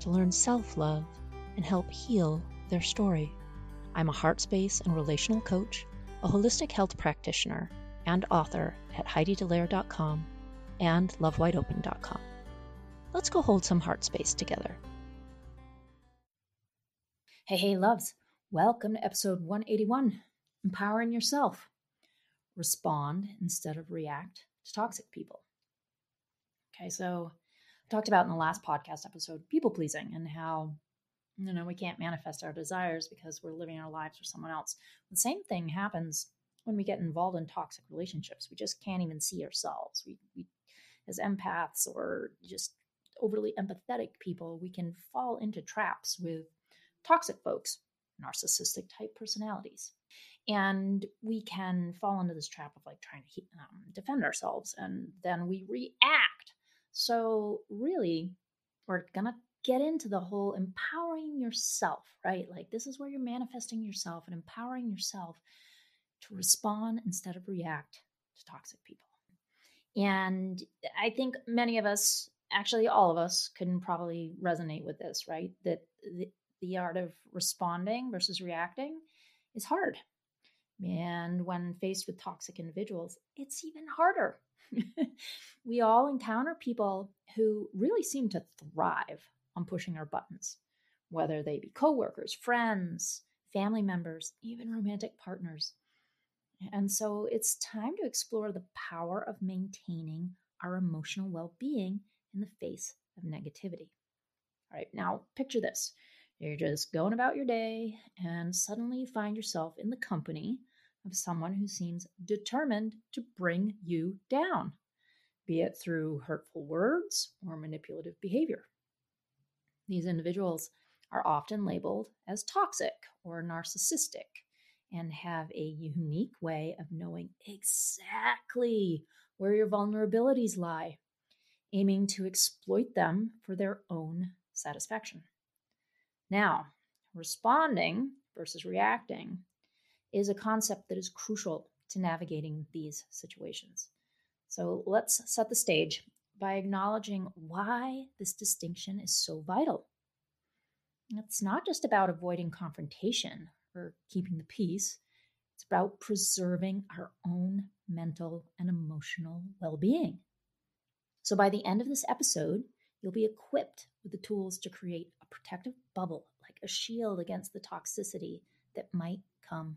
to learn self love and help heal their story. I'm a heart space and relational coach, a holistic health practitioner, and author at HeidiDellaire.com and LoveWideOpen.com. Let's go hold some heart space together. Hey, hey, loves. Welcome to episode 181 Empowering Yourself. Respond instead of react to toxic people. Okay, so talked about in the last podcast episode people pleasing and how you know we can't manifest our desires because we're living our lives for someone else. The same thing happens when we get involved in toxic relationships. We just can't even see ourselves. We, we as empaths or just overly empathetic people, we can fall into traps with toxic folks, narcissistic type personalities and we can fall into this trap of like trying to um, defend ourselves and then we react so really we're gonna get into the whole empowering yourself right? Like this is where you're manifesting yourself and empowering yourself to respond instead of react to toxic people. And i think many of us actually all of us can probably resonate with this right? That the, the art of responding versus reacting is hard Mm-hmm. and when faced with toxic individuals, it's even harder. we all encounter people who really seem to thrive on pushing our buttons, whether they be coworkers, friends, family members, even romantic partners. And so it's time to explore the power of maintaining our emotional well being in the face of negativity. All right, now picture this. You're just going about your day, and suddenly you find yourself in the company of someone who seems determined to bring you down, be it through hurtful words or manipulative behavior. These individuals are often labeled as toxic or narcissistic and have a unique way of knowing exactly where your vulnerabilities lie, aiming to exploit them for their own satisfaction. Now, responding versus reacting is a concept that is crucial to navigating these situations. So let's set the stage by acknowledging why this distinction is so vital. It's not just about avoiding confrontation or keeping the peace, it's about preserving our own mental and emotional well being. So by the end of this episode, you'll be equipped with the tools to create a protective bubble, like a shield against the toxicity that might come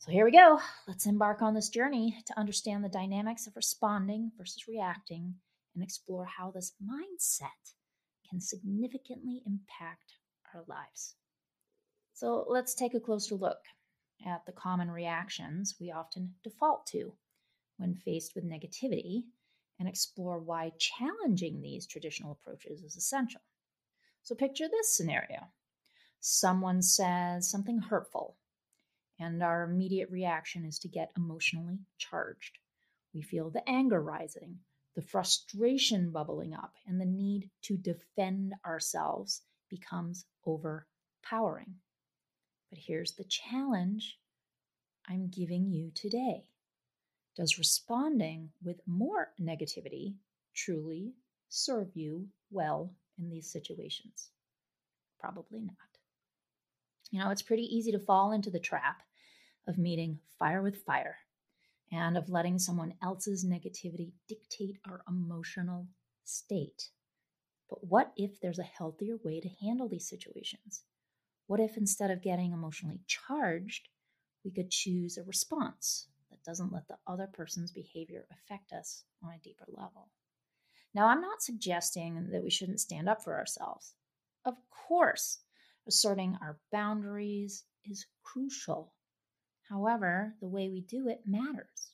So here we go. Let's embark on this journey to understand the dynamics of responding versus reacting and explore how this mindset can significantly impact our lives. So let's take a closer look at the common reactions we often default to when faced with negativity and explore why challenging these traditional approaches is essential. So picture this scenario someone says something hurtful and our immediate reaction is to get emotionally charged. We feel the anger rising, the frustration bubbling up, and the need to defend ourselves becomes overpowering. But here's the challenge I'm giving you today. Does responding with more negativity truly serve you well in these situations? Probably not. You know, it's pretty easy to fall into the trap of meeting fire with fire and of letting someone else's negativity dictate our emotional state. But what if there's a healthier way to handle these situations? What if instead of getting emotionally charged, we could choose a response that doesn't let the other person's behavior affect us on a deeper level? Now, I'm not suggesting that we shouldn't stand up for ourselves. Of course, asserting our boundaries is crucial. However, the way we do it matters.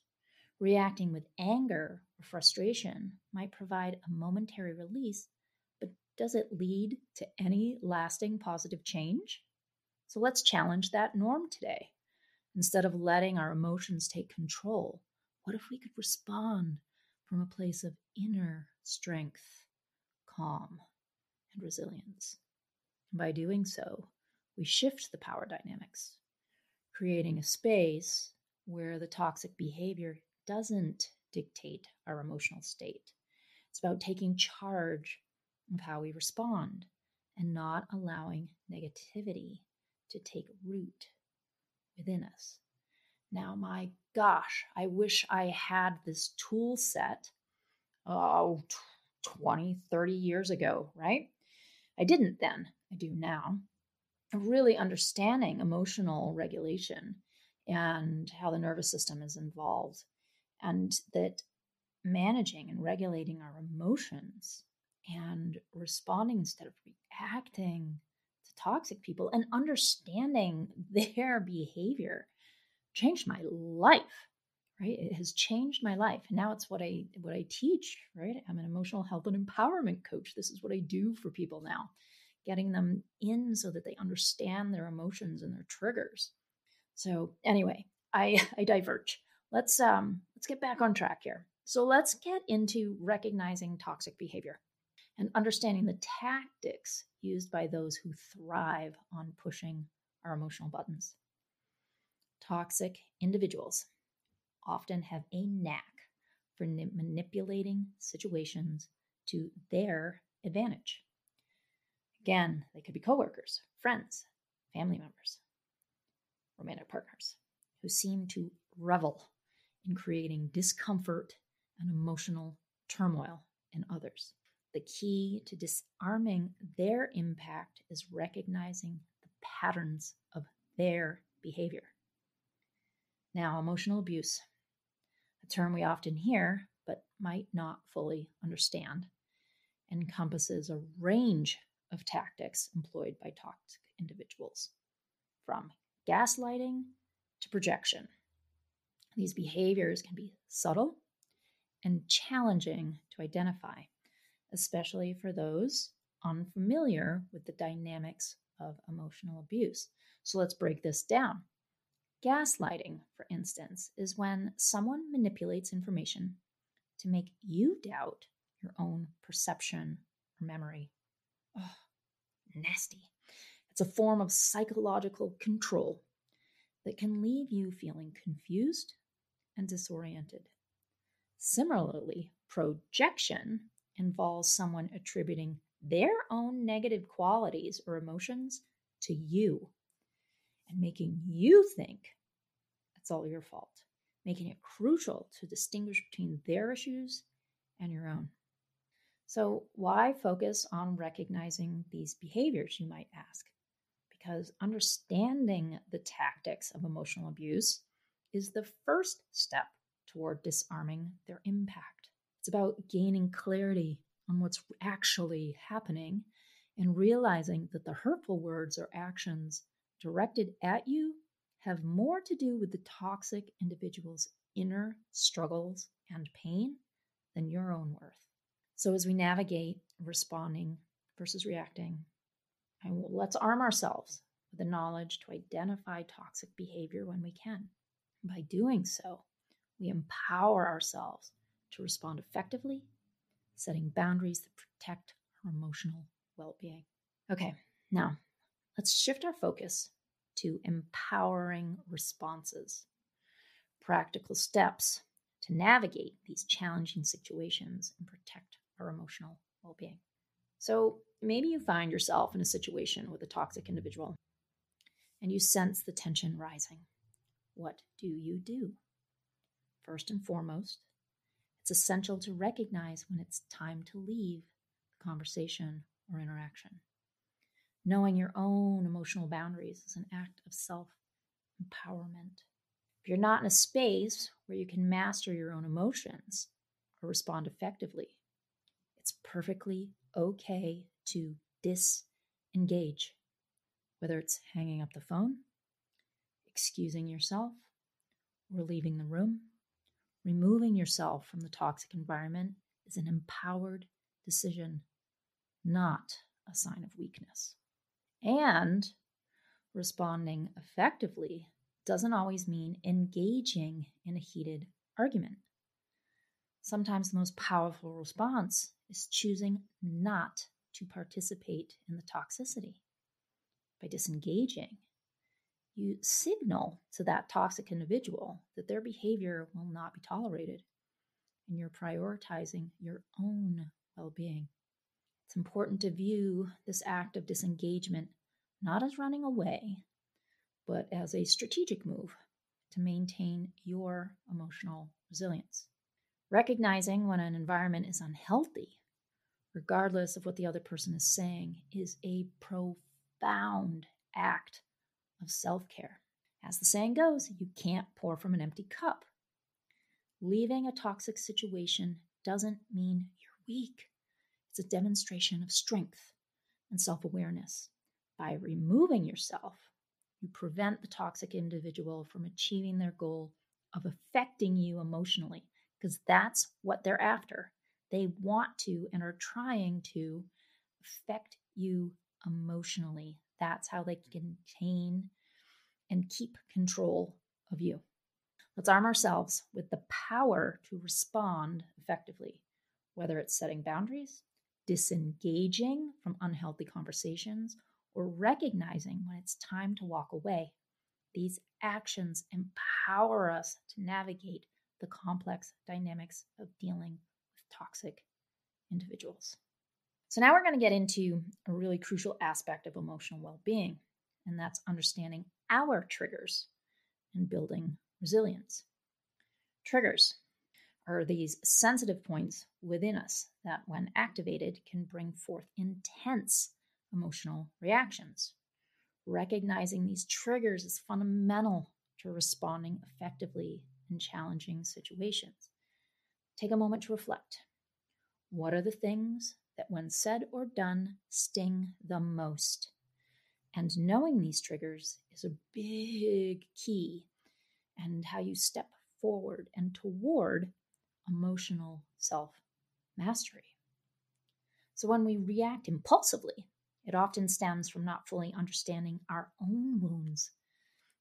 Reacting with anger or frustration might provide a momentary release, but does it lead to any lasting positive change? So let's challenge that norm today. Instead of letting our emotions take control, what if we could respond from a place of inner strength, calm, and resilience? And by doing so, we shift the power dynamics, creating a space where the toxic behavior doesn't dictate our emotional state. It's about taking charge of how we respond and not allowing negativity to take root within us. Now, my gosh, I wish I had this tool set oh, 20, 30 years ago, right? I didn't then, I do now. Really understanding emotional regulation and how the nervous system is involved and that managing and regulating our emotions and responding instead of reacting to toxic people and understanding their behavior changed my life right? It has changed my life. And now it's what i what i teach right? I'm an emotional health and empowerment coach. This is what i do for people now getting them in so that they understand their emotions and their triggers so anyway i i diverge let's um let's get back on track here. So let's get into recognizing toxic behavior and understanding the tactics used by those who thrive on pushing our emotional buttons. Toxic individuals often have a knack for manipulating situations to their advantage. Again, they could be coworkers, friends, family members, romantic partners who seem to revel in creating discomfort and emotional turmoil in others. The key to disarming their impact is recognizing the patterns of their behavior. Now, emotional abuse, a term we often hear but might not fully understand, encompasses a range of tactics employed by toxic individuals, from gaslighting to projection. These behaviors can be subtle and challenging to identify, especially for those unfamiliar with the dynamics of emotional abuse. So let's break this down. Gaslighting, for instance, is when someone manipulates information to make you doubt your own perception or memory. Oh, nasty. It's a form of psychological control that can leave you feeling confused and disoriented. Similarly, projection involves someone attributing their own negative qualities or emotions to you and making you think it's all your fault, making it crucial to distinguish between their issues and your own. So, why focus on recognizing these behaviors, you might ask? Because understanding the tactics of emotional abuse is the first step toward disarming their impact. It's about gaining clarity on what's actually happening and realizing that the hurtful words or actions directed at you have more to do with the toxic individual's inner struggles and pain than your own worth. So, as we navigate responding versus reacting, let's arm ourselves with the knowledge to identify toxic behavior when we can. By doing so, we empower ourselves to respond effectively, setting boundaries that protect our emotional well being. Okay, now let's shift our focus to empowering responses, practical steps to navigate these challenging situations and protect our emotional well being. So maybe you find yourself in a situation with a toxic individual and you sense the tension rising. What do you do? First and foremost, it's essential to recognize when it's time to leave the conversation or interaction. Knowing your own emotional boundaries is an act of self empowerment. If you're not in a space where you can master your own emotions or respond effectively, perfectly okay to disengage, whether it's hanging up the phone, excusing yourself, or leaving the room. Removing yourself from the toxic environment is an empowered decision, not a sign of weakness. And responding effectively doesn't always mean engaging in a heated argument. Sometimes the most powerful response is choosing not to participate in the toxicity. By disengaging, you signal to that toxic individual that their behavior will not be tolerated, and you're prioritizing your own well being. It's important to view this act of disengagement not as running away, but as a strategic move to maintain your emotional resilience. Recognizing when an environment is unhealthy, regardless of what the other person is saying, is a profound act of self care. As the saying goes, you can't pour from an empty cup. Leaving a toxic situation doesn't mean you're weak, it's a demonstration of strength and self awareness. By removing yourself, you prevent the toxic individual from achieving their goal of affecting you emotionally, because that's what they're after. They want to and are trying to affect you emotionally. That's how they can contain and keep control of you. Let's arm ourselves with the power to respond effectively, whether it's setting boundaries, disengaging from unhealthy conversations, or recognizing when it's time to walk away. These actions empower us to navigate the complex dynamics of dealing with toxic individuals. So, now we're going to get into a really crucial aspect of emotional well being, and that's understanding our triggers and building resilience. Triggers are these sensitive points within us that, when activated, can bring forth intense emotional reactions. Recognizing these triggers is fundamental to responding effectively in challenging situations. Take a moment to reflect. What are the things that, when said or done, sting the most? And knowing these triggers is a big key and how you step forward and toward emotional self mastery. So when we react impulsively, it often stems from not fully understanding our own wounds.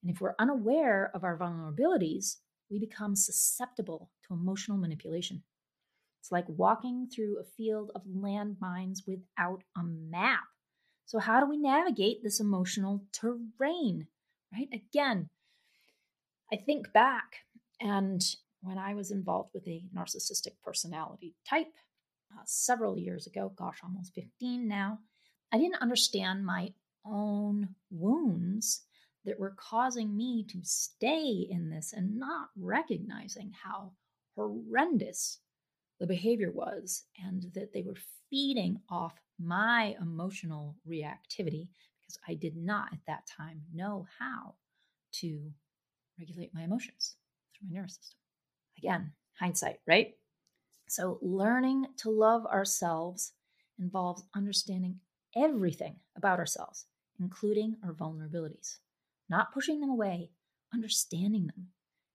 And if we're unaware of our vulnerabilities, we become susceptible to emotional manipulation. It's like walking through a field of landmines without a map. So, how do we navigate this emotional terrain? Right? Again, I think back and when I was involved with a narcissistic personality type uh, several years ago, gosh, almost 15 now, I didn't understand my own wounds that were causing me to stay in this and not recognizing how horrendous the behavior was and that they were feeding off my emotional reactivity because I did not at that time know how to regulate my emotions through my nervous system. Again, hindsight, right? So, learning to love ourselves involves understanding everything about ourselves, including our vulnerabilities, not pushing them away, understanding them.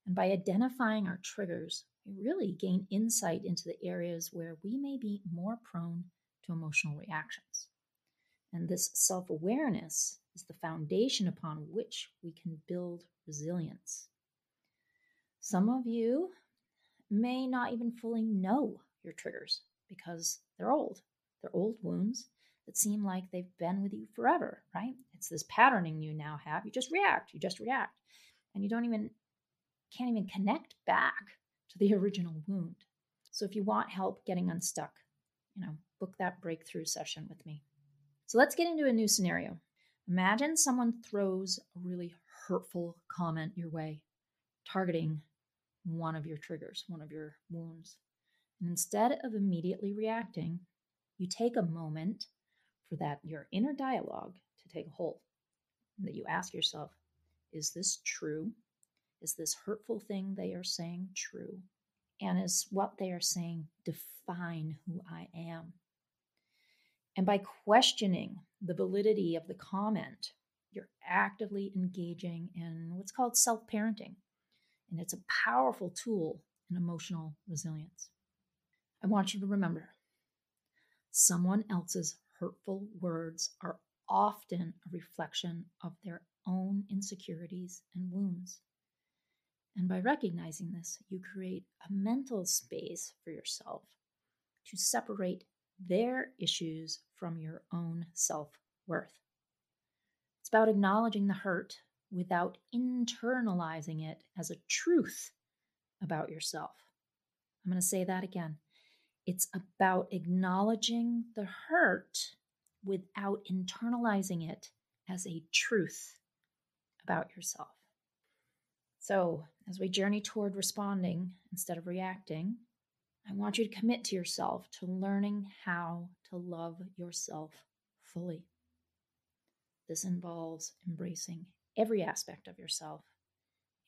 And by identifying our triggers, we really gain insight into the areas where we may be more prone to emotional reactions. And this self awareness is the foundation upon which we can build resilience. Some of you may not even fully know your triggers because they're old. They're old wounds that seem like they've been with you forever, right? It's this patterning you now have. You just react, you just react. And you don't even, can't even connect back to the original wound. So if you want help getting unstuck, you know, book that breakthrough session with me. So let's get into a new scenario. Imagine someone throws a really hurtful comment your way, targeting one of your triggers, one of your wounds. And instead of immediately reacting, you take a moment for that your inner dialogue to take hold. That you ask yourself, is this true? Is this hurtful thing they are saying true? And is what they are saying define who I am? And by questioning the validity of the comment, you're actively engaging in what's called self parenting. And it's a powerful tool in emotional resilience. I want you to remember someone else's hurtful words are often a reflection of their own insecurities and wounds. And by recognizing this, you create a mental space for yourself to separate their issues from your own self worth. It's about acknowledging the hurt without internalizing it as a truth about yourself. I'm going to say that again. It's about acknowledging the hurt without internalizing it as a truth about yourself. So, as we journey toward responding instead of reacting, I want you to commit to yourself to learning how to love yourself fully. This involves embracing every aspect of yourself,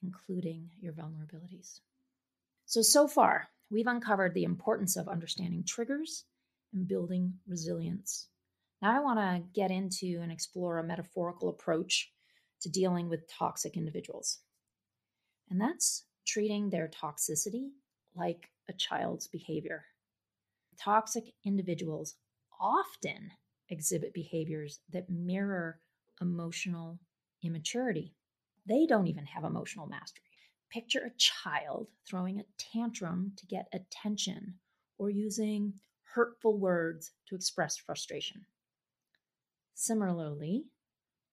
including your vulnerabilities. So, so far, we've uncovered the importance of understanding triggers and building resilience. Now, I want to get into and explore a metaphorical approach to dealing with toxic individuals. And that's treating their toxicity like a child's behavior. Toxic individuals often exhibit behaviors that mirror emotional immaturity. They don't even have emotional mastery. Picture a child throwing a tantrum to get attention or using hurtful words to express frustration. Similarly,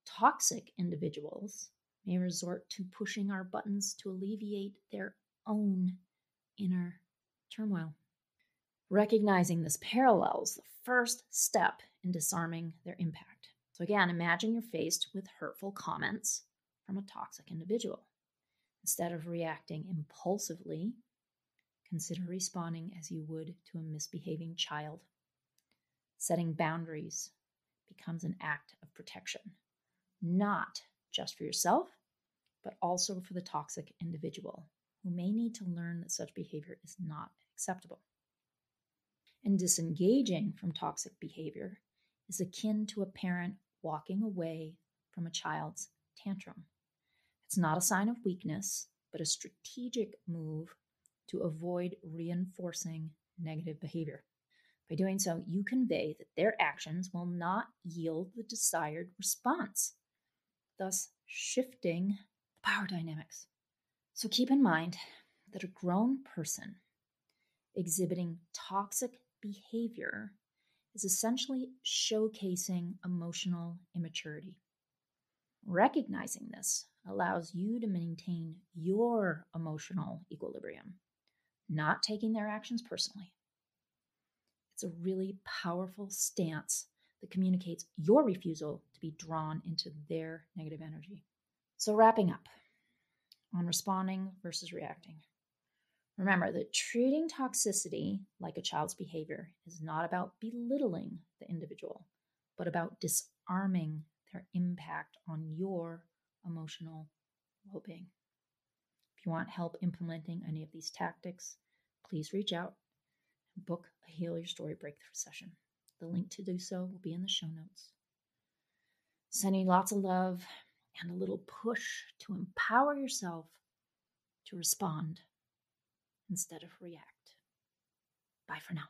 toxic individuals may resort to pushing our buttons to alleviate their own inner turmoil. Recognizing this parallels the first step in disarming their impact. So, again, imagine you're faced with hurtful comments from a toxic individual. Instead of reacting impulsively, consider responding as you would to a misbehaving child. Setting boundaries becomes an act of protection, not just for yourself, but also for the toxic individual who may need to learn that such behavior is not acceptable. And disengaging from toxic behavior is akin to a parent walking away from a child's tantrum. It's not a sign of weakness, but a strategic move to avoid reinforcing negative behavior. By doing so, you convey that their actions will not yield the desired response, thus shifting the power dynamics. So keep in mind that a grown person exhibiting toxic behavior is essentially showcasing emotional immaturity. Recognizing this allows you to maintain your emotional equilibrium, not taking their actions personally. It's a really powerful stance that communicates your refusal to be drawn into their negative energy. So, wrapping up on responding versus reacting. Remember that treating toxicity like a child's behavior is not about belittling the individual, but about disarming their impact on your emotional well being. If you want help implementing any of these tactics, please reach out and book a Heal Your Story breakthrough session. The link to do so will be in the show notes. Sending lots of love and a little push to empower yourself to respond instead of react. Bye for now.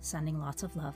Sending lots of love.